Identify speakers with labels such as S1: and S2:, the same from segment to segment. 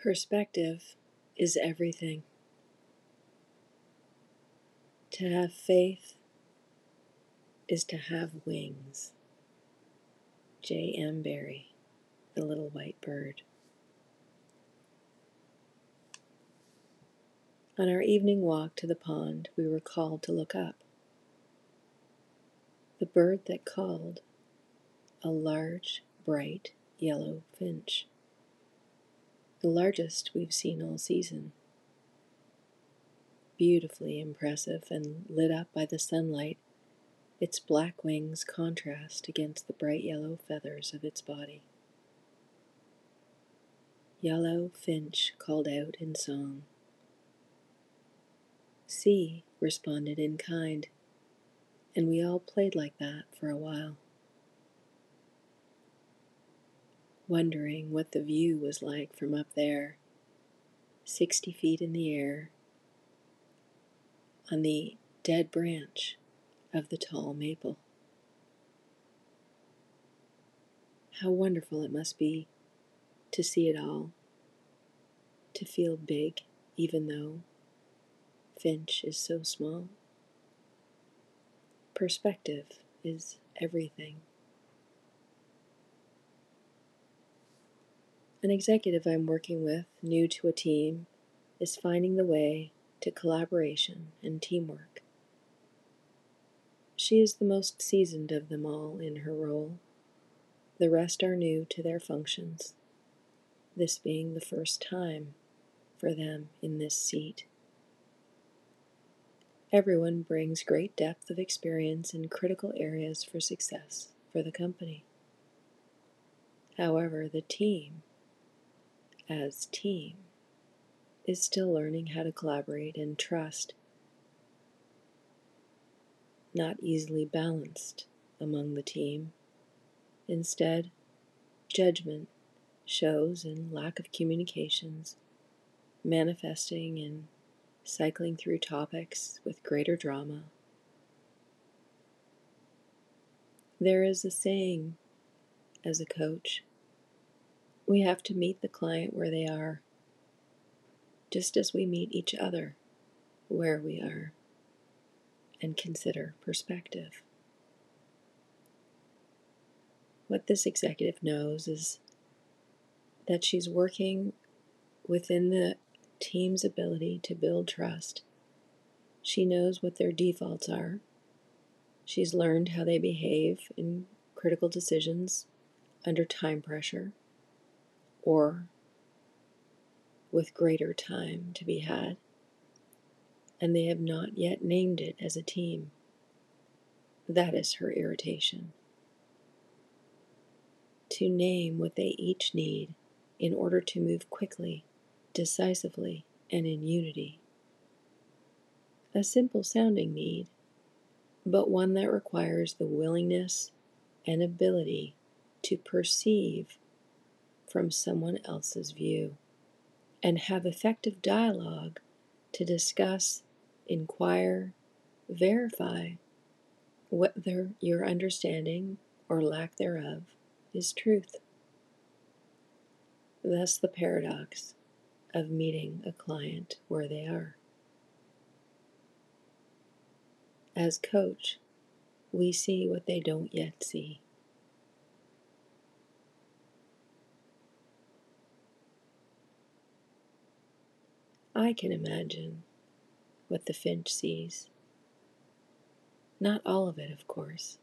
S1: Perspective is everything. To have faith is to have wings. J. M. Barrie, The Little White Bird. On our evening walk to the pond, we were called to look up. The bird that called, a large, bright yellow finch the largest we've seen all season. Beautifully impressive and lit up by the sunlight, its black wings contrast against the bright yellow feathers of its body. Yellow Finch called out in song. C responded in kind, and we all played like that for a while. Wondering what the view was like from up there, 60 feet in the air, on the dead branch of the tall maple. How wonderful it must be to see it all, to feel big even though Finch is so small. Perspective is everything. An executive I'm working with, new to a team, is finding the way to collaboration and teamwork. She is the most seasoned of them all in her role. The rest are new to their functions, this being the first time for them in this seat. Everyone brings great depth of experience in critical areas for success for the company. However, the team as team is still learning how to collaborate and trust, not easily balanced among the team. Instead, judgment shows in lack of communications, manifesting in cycling through topics with greater drama. There is a saying as a coach we have to meet the client where they are, just as we meet each other where we are, and consider perspective. What this executive knows is that she's working within the team's ability to build trust. She knows what their defaults are. She's learned how they behave in critical decisions under time pressure or with greater time to be had, and they have not yet named it as a team. That is her irritation. To name what they each need in order to move quickly, decisively, and in unity. A simple sounding need, but one that requires the willingness and ability to perceive from someone else's view and have effective dialogue to discuss, inquire, verify whether your understanding or lack thereof is truth. Thus, the paradox of meeting a client where they are. As coach, we see what they don't yet see. I can imagine what the finch sees. Not all of it, of course,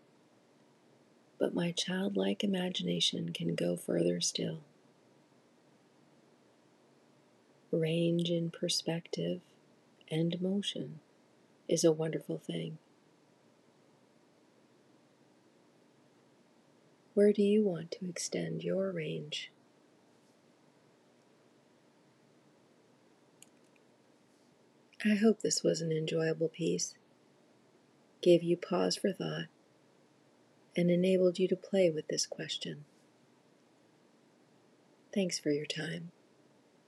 S1: but my childlike imagination can go further still. Range in perspective and motion is a wonderful thing. Where do you want to extend your range? I hope this was an enjoyable piece, gave you pause for thought, and enabled you to play with this question. Thanks for your time.